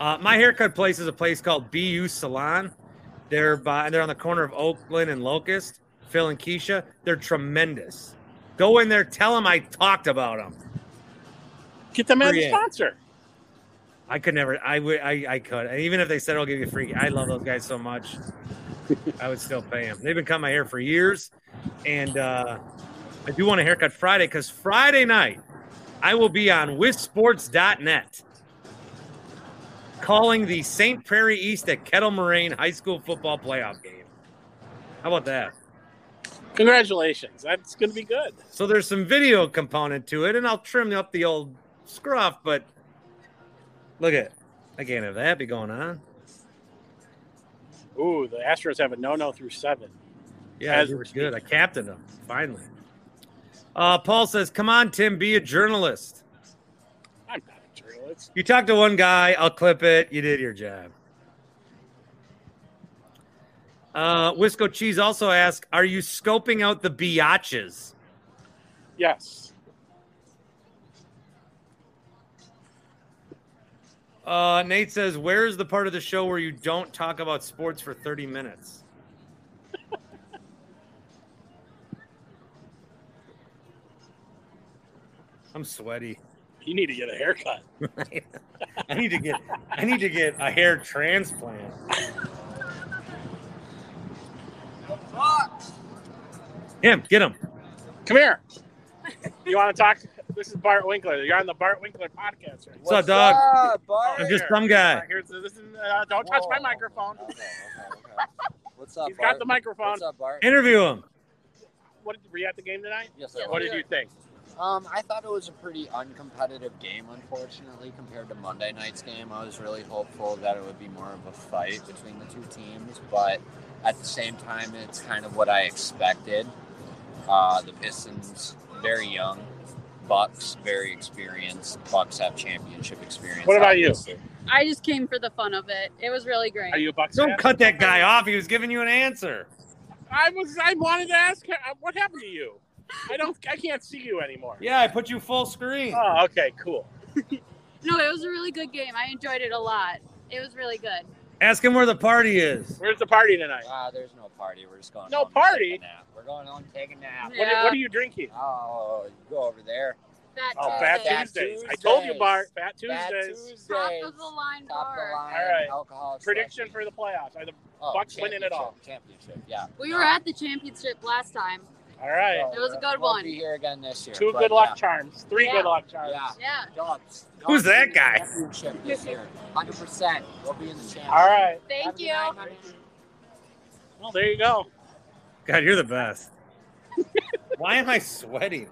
Uh, my haircut place is a place called BU Salon. They're by they're on the corner of Oakland and Locust. Phil and Keisha, they're tremendous. Go in there, tell them I talked about them. Get them as a sponsor. I could never. I would. I, I could. And even if they said I'll give you free, I love those guys so much. I would still pay them. They've been cutting my hair for years, and uh, I do want a haircut Friday because Friday night I will be on WisSports.net calling the Sun Prairie East at Kettle Moraine High School football playoff game. How about that? Congratulations. That's going to be good. So there's some video component to it, and I'll trim up the old scruff, but look at I can't have that be going on. Ooh, the Astros have a no-no through seven. Yeah, As we were good. I captained them finally. Uh, Paul says, "Come on, Tim, be a journalist." I'm not a journalist. You talked to one guy. I'll clip it. You did your job. Uh, Wisco Cheese also asks, "Are you scoping out the biatches?" Yes. Uh, Nate says, "Where's the part of the show where you don't talk about sports for 30 minutes?" I'm sweaty. You need to get a haircut. I need to get I need to get a hair transplant. Him, get him. Come here. You want to talk? This is Bart Winkler. You're on the Bart Winkler podcast, right? What's up, dog? up, Bart? I'm just some guy. Here's, this is, uh, don't touch my Whoa. microphone. What's up, He's Bart? got the microphone. What's up, Bart? Interview him. What did, were you at the game tonight? Yes, I What was. did you think? Um, I thought it was a pretty uncompetitive game, unfortunately, compared to Monday night's game. I was really hopeful that it would be more of a fight between the two teams, but at the same time, it's kind of what I expected. Uh, the Pistons, very young. Bucks, very experienced. Bucks have championship experience. What about you? I just came for the fun of it. It was really great. Are you a Bucks Don't fan? cut that guy off. He was giving you an answer. I was. I wanted to ask. uh, What happened to you? I don't. I can't see you anymore. Yeah, I put you full screen. Oh, okay, cool. No, it was a really good game. I enjoyed it a lot. It was really good. Ask him where the party is. Where's the party tonight? Ah, there's no party. We're just going. No home and party? taking a nap. We're going home and taking a nap. What, are, what are you drinking? Oh, you go over there. Fat Oh, Fat Tuesdays. Tuesdays. I told you, Bart. Fat Fat Tuesdays. Tuesdays. Top of the line Top of the line. All right. Alcohol. Prediction for the playoffs. Are the Oh, Bucks winning it all? Championship. championship, Yeah. We were at the championship last time. All right. It was a good we'll one. be here again this year. Two but good luck yeah. charms. Three Yeah. good luck charms. Yeah. Yeah. Dogs. Who's that guy? Championship this year. 100%. We'll be in the championship. All right. Thank you. Well, there you go. God, you're the best. Why am I sweating?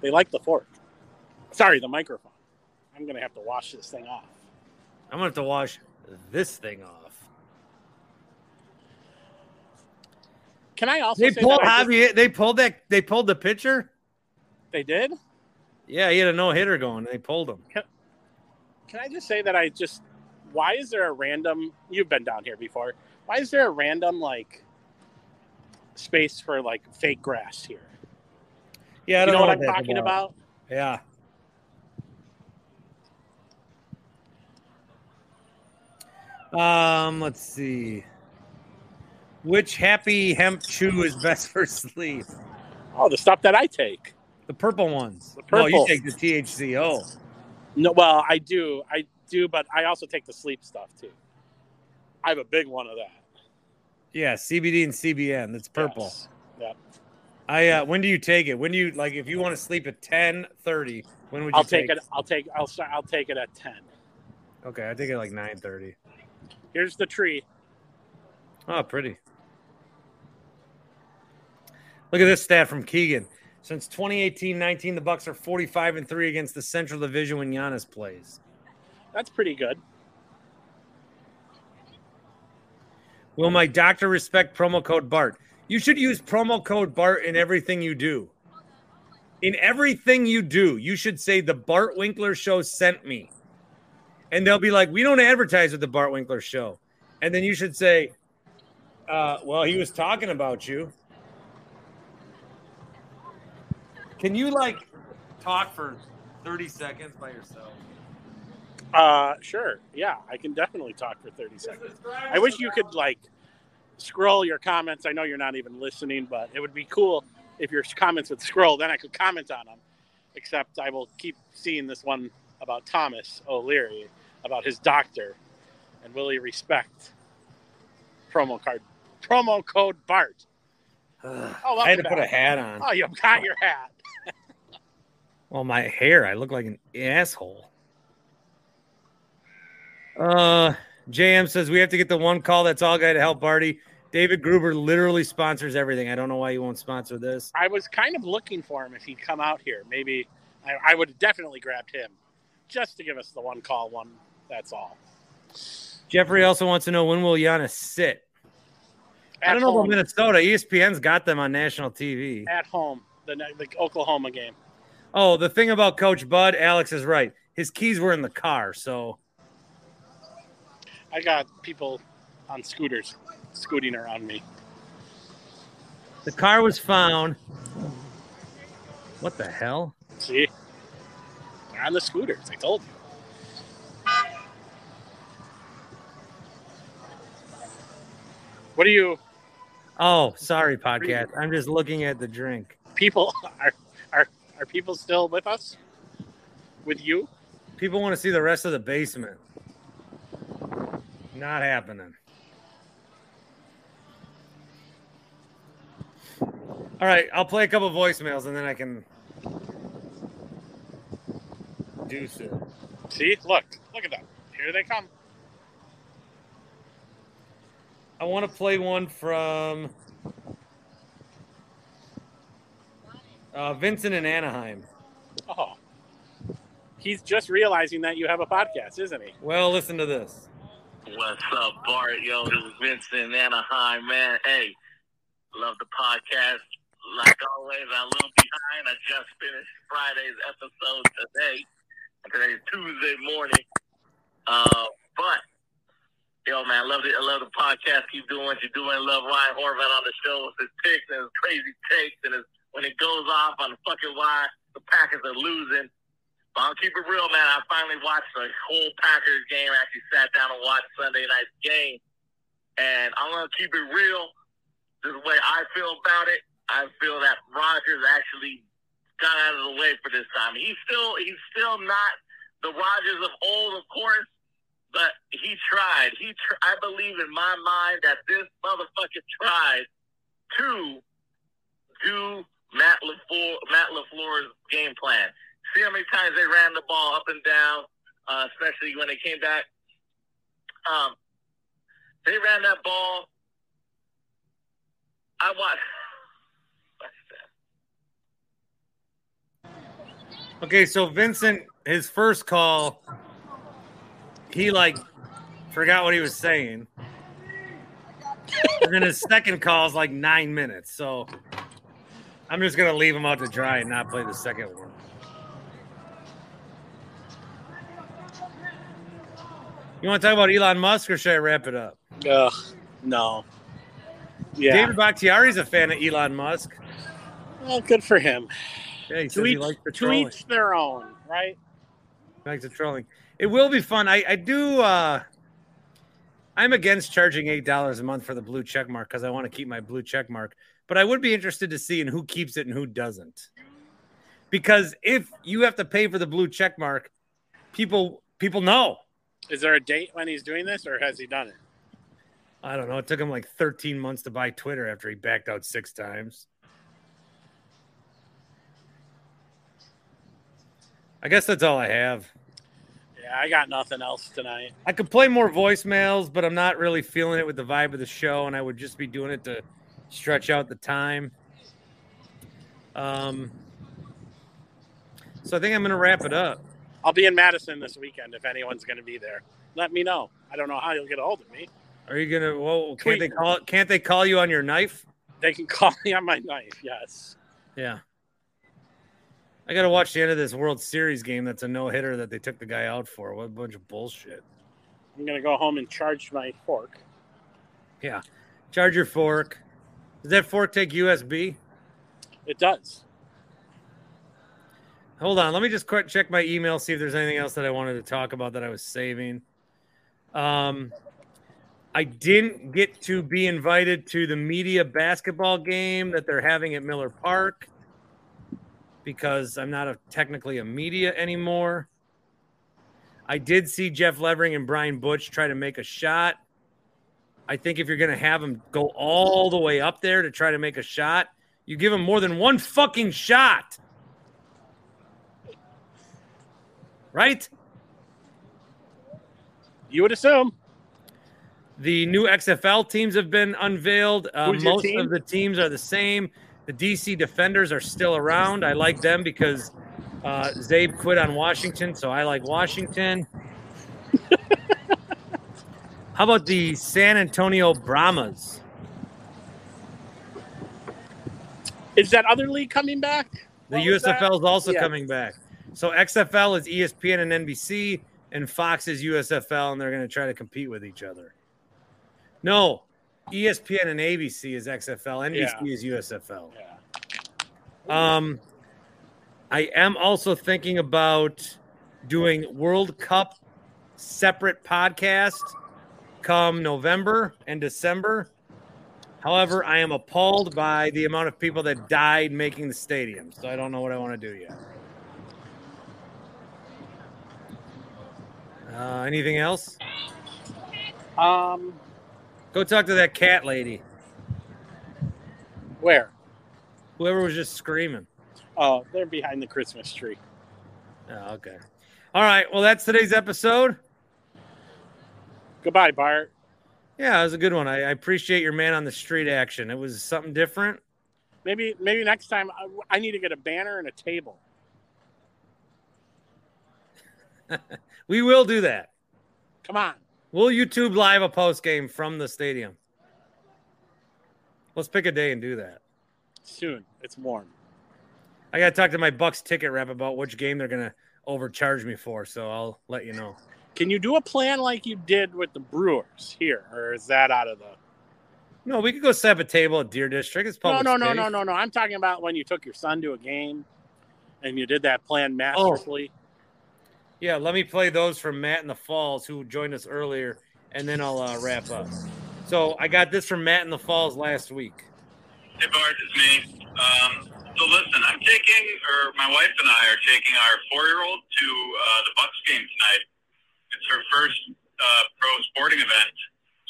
They like the fork. Sorry, the microphone. I'm gonna have to wash this thing off. I'm gonna have to wash this thing off. Can I also They say pulled that Javier. They pulled that. They pulled the pitcher. they did? Yeah, he had a no hitter going. They pulled him. Can I just say that I just why is there a random you've been down here before. Why is there a random like space for like fake grass here? Yeah, I don't know, know what I'm that's talking about? Yeah. Um, let's see. Which happy hemp chew is best for sleep? Oh, the stuff that I take. The purple ones. The No, you take the THCO. No, well, I do, I do, but I also take the sleep stuff too. I have a big one of that. Yeah, CBD and CBN. That's purple. Yes. Yep. I uh when do you take it? When do you like if you want to sleep at 10 30, when would you I'll take it. I'll take. I'll. I'll take it at ten. Okay, I take it like 9 30. Here's the tree. Oh, pretty. Look at this stat from Keegan. Since 2018-19, the Bucks are 45 and 3 against the Central Division when Giannis plays. That's pretty good. Will my doctor respect promo code BART? You should use promo code BART in everything you do. In everything you do, you should say the Bart Winkler show sent me. And they'll be like, we don't advertise with the Bart Winkler show. And then you should say, uh, well, he was talking about you. Can you like talk for 30 seconds by yourself? Uh, sure. Yeah, I can definitely talk for thirty seconds. I wish you could like scroll your comments. I know you're not even listening, but it would be cool if your comments would scroll. Then I could comment on them. Except I will keep seeing this one about Thomas O'Leary about his doctor, and will he respect promo card promo code Bart? Oh, I had to welcome put a hat on. Oh, you've got your hat. Well, my hair, I look like an asshole. Uh, JM says we have to get the one call. That's all guy to help Barty. David Gruber literally sponsors everything. I don't know why he won't sponsor this. I was kind of looking for him if he'd come out here. Maybe I, I would have definitely grabbed him just to give us the one call one. That's all. Jeffrey also wants to know when will Giannis sit. I don't know home. about Minnesota. ESPN's got them on national TV. At home, the the Oklahoma game. Oh, the thing about Coach Bud, Alex is right. His keys were in the car, so I got people on scooters scooting around me. the car was found. What the hell? See, they're on the scooters. I told you. What are you Oh, sorry, podcast. I'm just looking at the drink. people are are people still with us? With you? People want to see the rest of the basement. Not happening. All right, I'll play a couple voicemails and then I can do so. See, look, look at that. Here they come. I want to play one from uh, Vincent in Anaheim. Oh, he's just realizing that you have a podcast, isn't he? Well, listen to this. What's up, Bart? Yo, this is Vincent Anaheim, man. Hey, love the podcast. Like always, I'm a little behind. I just finished Friday's episode today. And Today's Tuesday morning. Uh, but yo, man, I love the I love the podcast. Keep doing what you're doing. Love Ryan Horvath on the show with his picks and his crazy takes and his when it goes off on the fucking why the Packers are losing. But I'll keep it real, man. I finally watched the whole Packers game. I actually sat down and watched Sunday night's game. And I'm going to keep it real. This is the way I feel about it. I feel that Rodgers actually got out of the way for this time. He's still he's still not the Rodgers of old, of course, but he tried. He tr- I believe in my mind that this motherfucker tried to do Matt LaFleur, Matt LaFleur's game plan. See how many times they ran the ball up and down, uh, especially when they came back. Um, they ran that ball. I watched. Okay, so Vincent, his first call, he like forgot what he was saying. and then his second call is like nine minutes. So I'm just gonna leave him out to dry and not play the second one. You want to talk about Elon Musk or should I wrap it up? Ugh, no. Yeah. David Bakhtiari's a fan of Elon Musk. Well, good for him. Yeah, he To each, the to each their own, right? Back to trolling. It will be fun. I, I do. uh I'm against charging eight dollars a month for the blue check mark because I want to keep my blue check mark. But I would be interested to see in who keeps it and who doesn't. Because if you have to pay for the blue check mark, people people know. Is there a date when he's doing this, or has he done it? I don't know. It took him like 13 months to buy Twitter after he backed out six times. I guess that's all I have. Yeah, I got nothing else tonight. I could play more voicemails, but I'm not really feeling it with the vibe of the show, and I would just be doing it to stretch out the time. Um, so I think I'm going to wrap it up. I'll be in Madison this weekend if anyone's going to be there. Let me know. I don't know how you'll get a hold of me. Are you gonna? Well, can't Tweet they call? Can't they call you on your knife? They can call me on my knife. Yes. Yeah. I got to watch the end of this World Series game. That's a no hitter that they took the guy out for. What a bunch of bullshit. I'm going to go home and charge my fork. Yeah. Charge your fork. Does that fork take USB? It does. Hold on. Let me just quick check my email, see if there's anything else that I wanted to talk about that I was saving. Um, I didn't get to be invited to the media basketball game that they're having at Miller Park because I'm not a, technically a media anymore. I did see Jeff Levering and Brian Butch try to make a shot. I think if you're going to have him go all the way up there to try to make a shot, you give him more than one fucking shot. Right? You would assume. The new XFL teams have been unveiled. Uh, most team? of the teams are the same. The DC Defenders are still around. I like them because uh, Zabe quit on Washington, so I like Washington. How about the San Antonio Brahmas? Is that other league coming back? The What was? USFL is also Yeah. coming back. So XFL is ESPN and NBC, and Fox is USFL, and they're going to try to compete with each other. No, ESPN and ABC is XFL, NBC is USFL. Um, I am also thinking about doing World Cup separate podcast come November and December. However, I am appalled by the amount of people that died making the stadium, so I don't know what I want to do yet. Uh, anything else? Um, Go talk to that cat lady. where? Whoever was just screaming. Oh, they're behind the Christmas tree. Oh, okay. All right. Well, that's today's episode. Goodbye, Bart. Yeah, it was a good one. I, I appreciate your man on the street action. It was something different. Maybe maybe next time I, I need to get a banner and a table. We will do that. Come on. We'll YouTube live a post game from the stadium. Let's pick a day and do that. Soon. It's warm. I got to talk to my Bucks ticket rep about which game they're going to overcharge me for, so I'll let you know. Can you do a plan like you did with the Brewers here, or is that out of the? No, we could go set up a table at Deer District. It's No, public no, no, space. no, no, no. I'm talking about when you took your son to a game, and you did that plan masterfully. Yeah, let me play those from Matt in the Falls, who joined us earlier, and then I'll uh, wrap up. So I got this from Matt in the Falls last week. Hey Bart, it's me. Um, so listen, I'm taking, or my wife and I are taking our four-year-old to uh, the Bucks game tonight. It's her first uh, pro sporting event,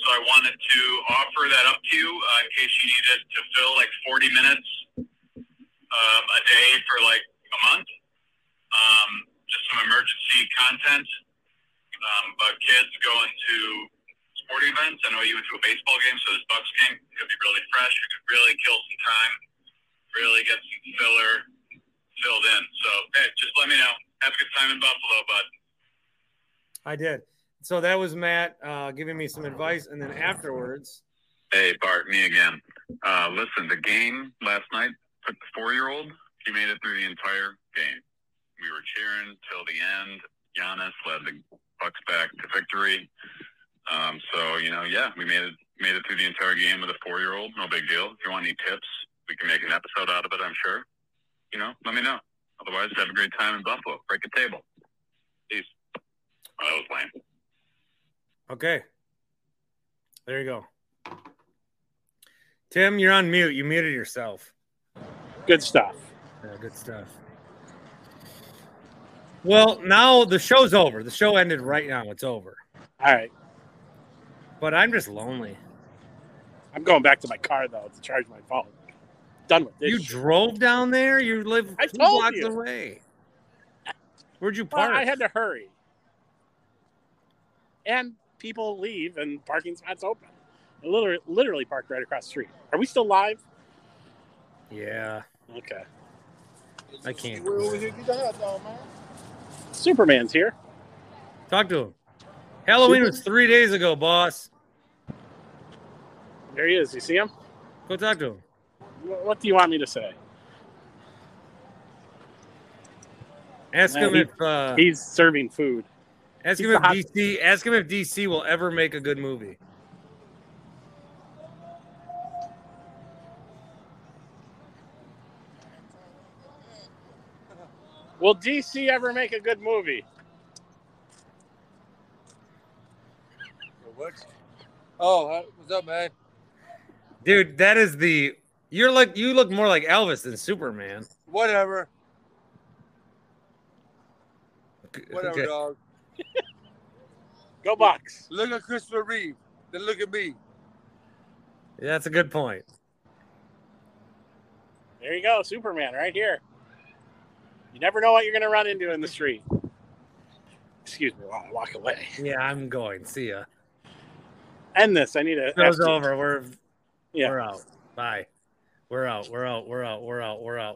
so I wanted to offer that up to you uh, in case you needed to fill like 40 minutes um, a day for like a month. Um, just some emergency content um, about kids going to sporting events. I know you went to a baseball game, so this Bucks game could be really fresh. You could really kill some time, really get some filler filled in. So hey, just let me know. Have a good time in Buffalo, bud. I did. So that was Matt uh, giving me some advice, and then afterwards, Hey, Bart, me again. Uh, listen, the game last night, took the four-year-old, he made it through the entire game. We were cheering till the end. Giannis led the Bucks back to victory. Um, so you know, yeah, we made it made it through the entire game with a four-year-old. No big deal. If you want any tips, we can make an episode out of it. I'm sure. You know, let me know. Otherwise, have a great time in Buffalo. Break a table. Peace. That was lame. okay, there you go. Tim, you're on mute. You muted yourself. Good stuff. Yeah, good stuff. Well, now the show's over. The show ended right now. It's over. All right. But I'm just lonely. I'm going back to my car though to charge my phone. Done with this. You shit. drove down there? You live I two told blocks you. away. Where'd you Well, park? I had to hurry. And people leave and parking spots open. I literally, literally parked right across the street. Are we still live? Yeah, Okay. I can't. Superman's here. Talk to him. Halloween was three days ago, boss. There he is. You see him? Go talk to him. What do you want me to say? Ask Uh, him he- if uh, He's serving food. Ask him if DC ask him if DC will ever make a good movie. Will DC ever make a good movie? What? Oh, uh, what's up, man? Dude, that is the you're like you look more like Elvis than Superman. Whatever. Whatever, Okay. dog. Go box. Look at Christopher Reeve. Then look at me. Yeah, that's a good point. There you go, Superman, right here. You never know what you're going to run into in the street. Excuse me while I walk away. Yeah, I'm going. See ya. End this. I need a. Show's FT. over. We're Yeah. we're out. Bye. We're out. We're out. We're out. We're out. We're out.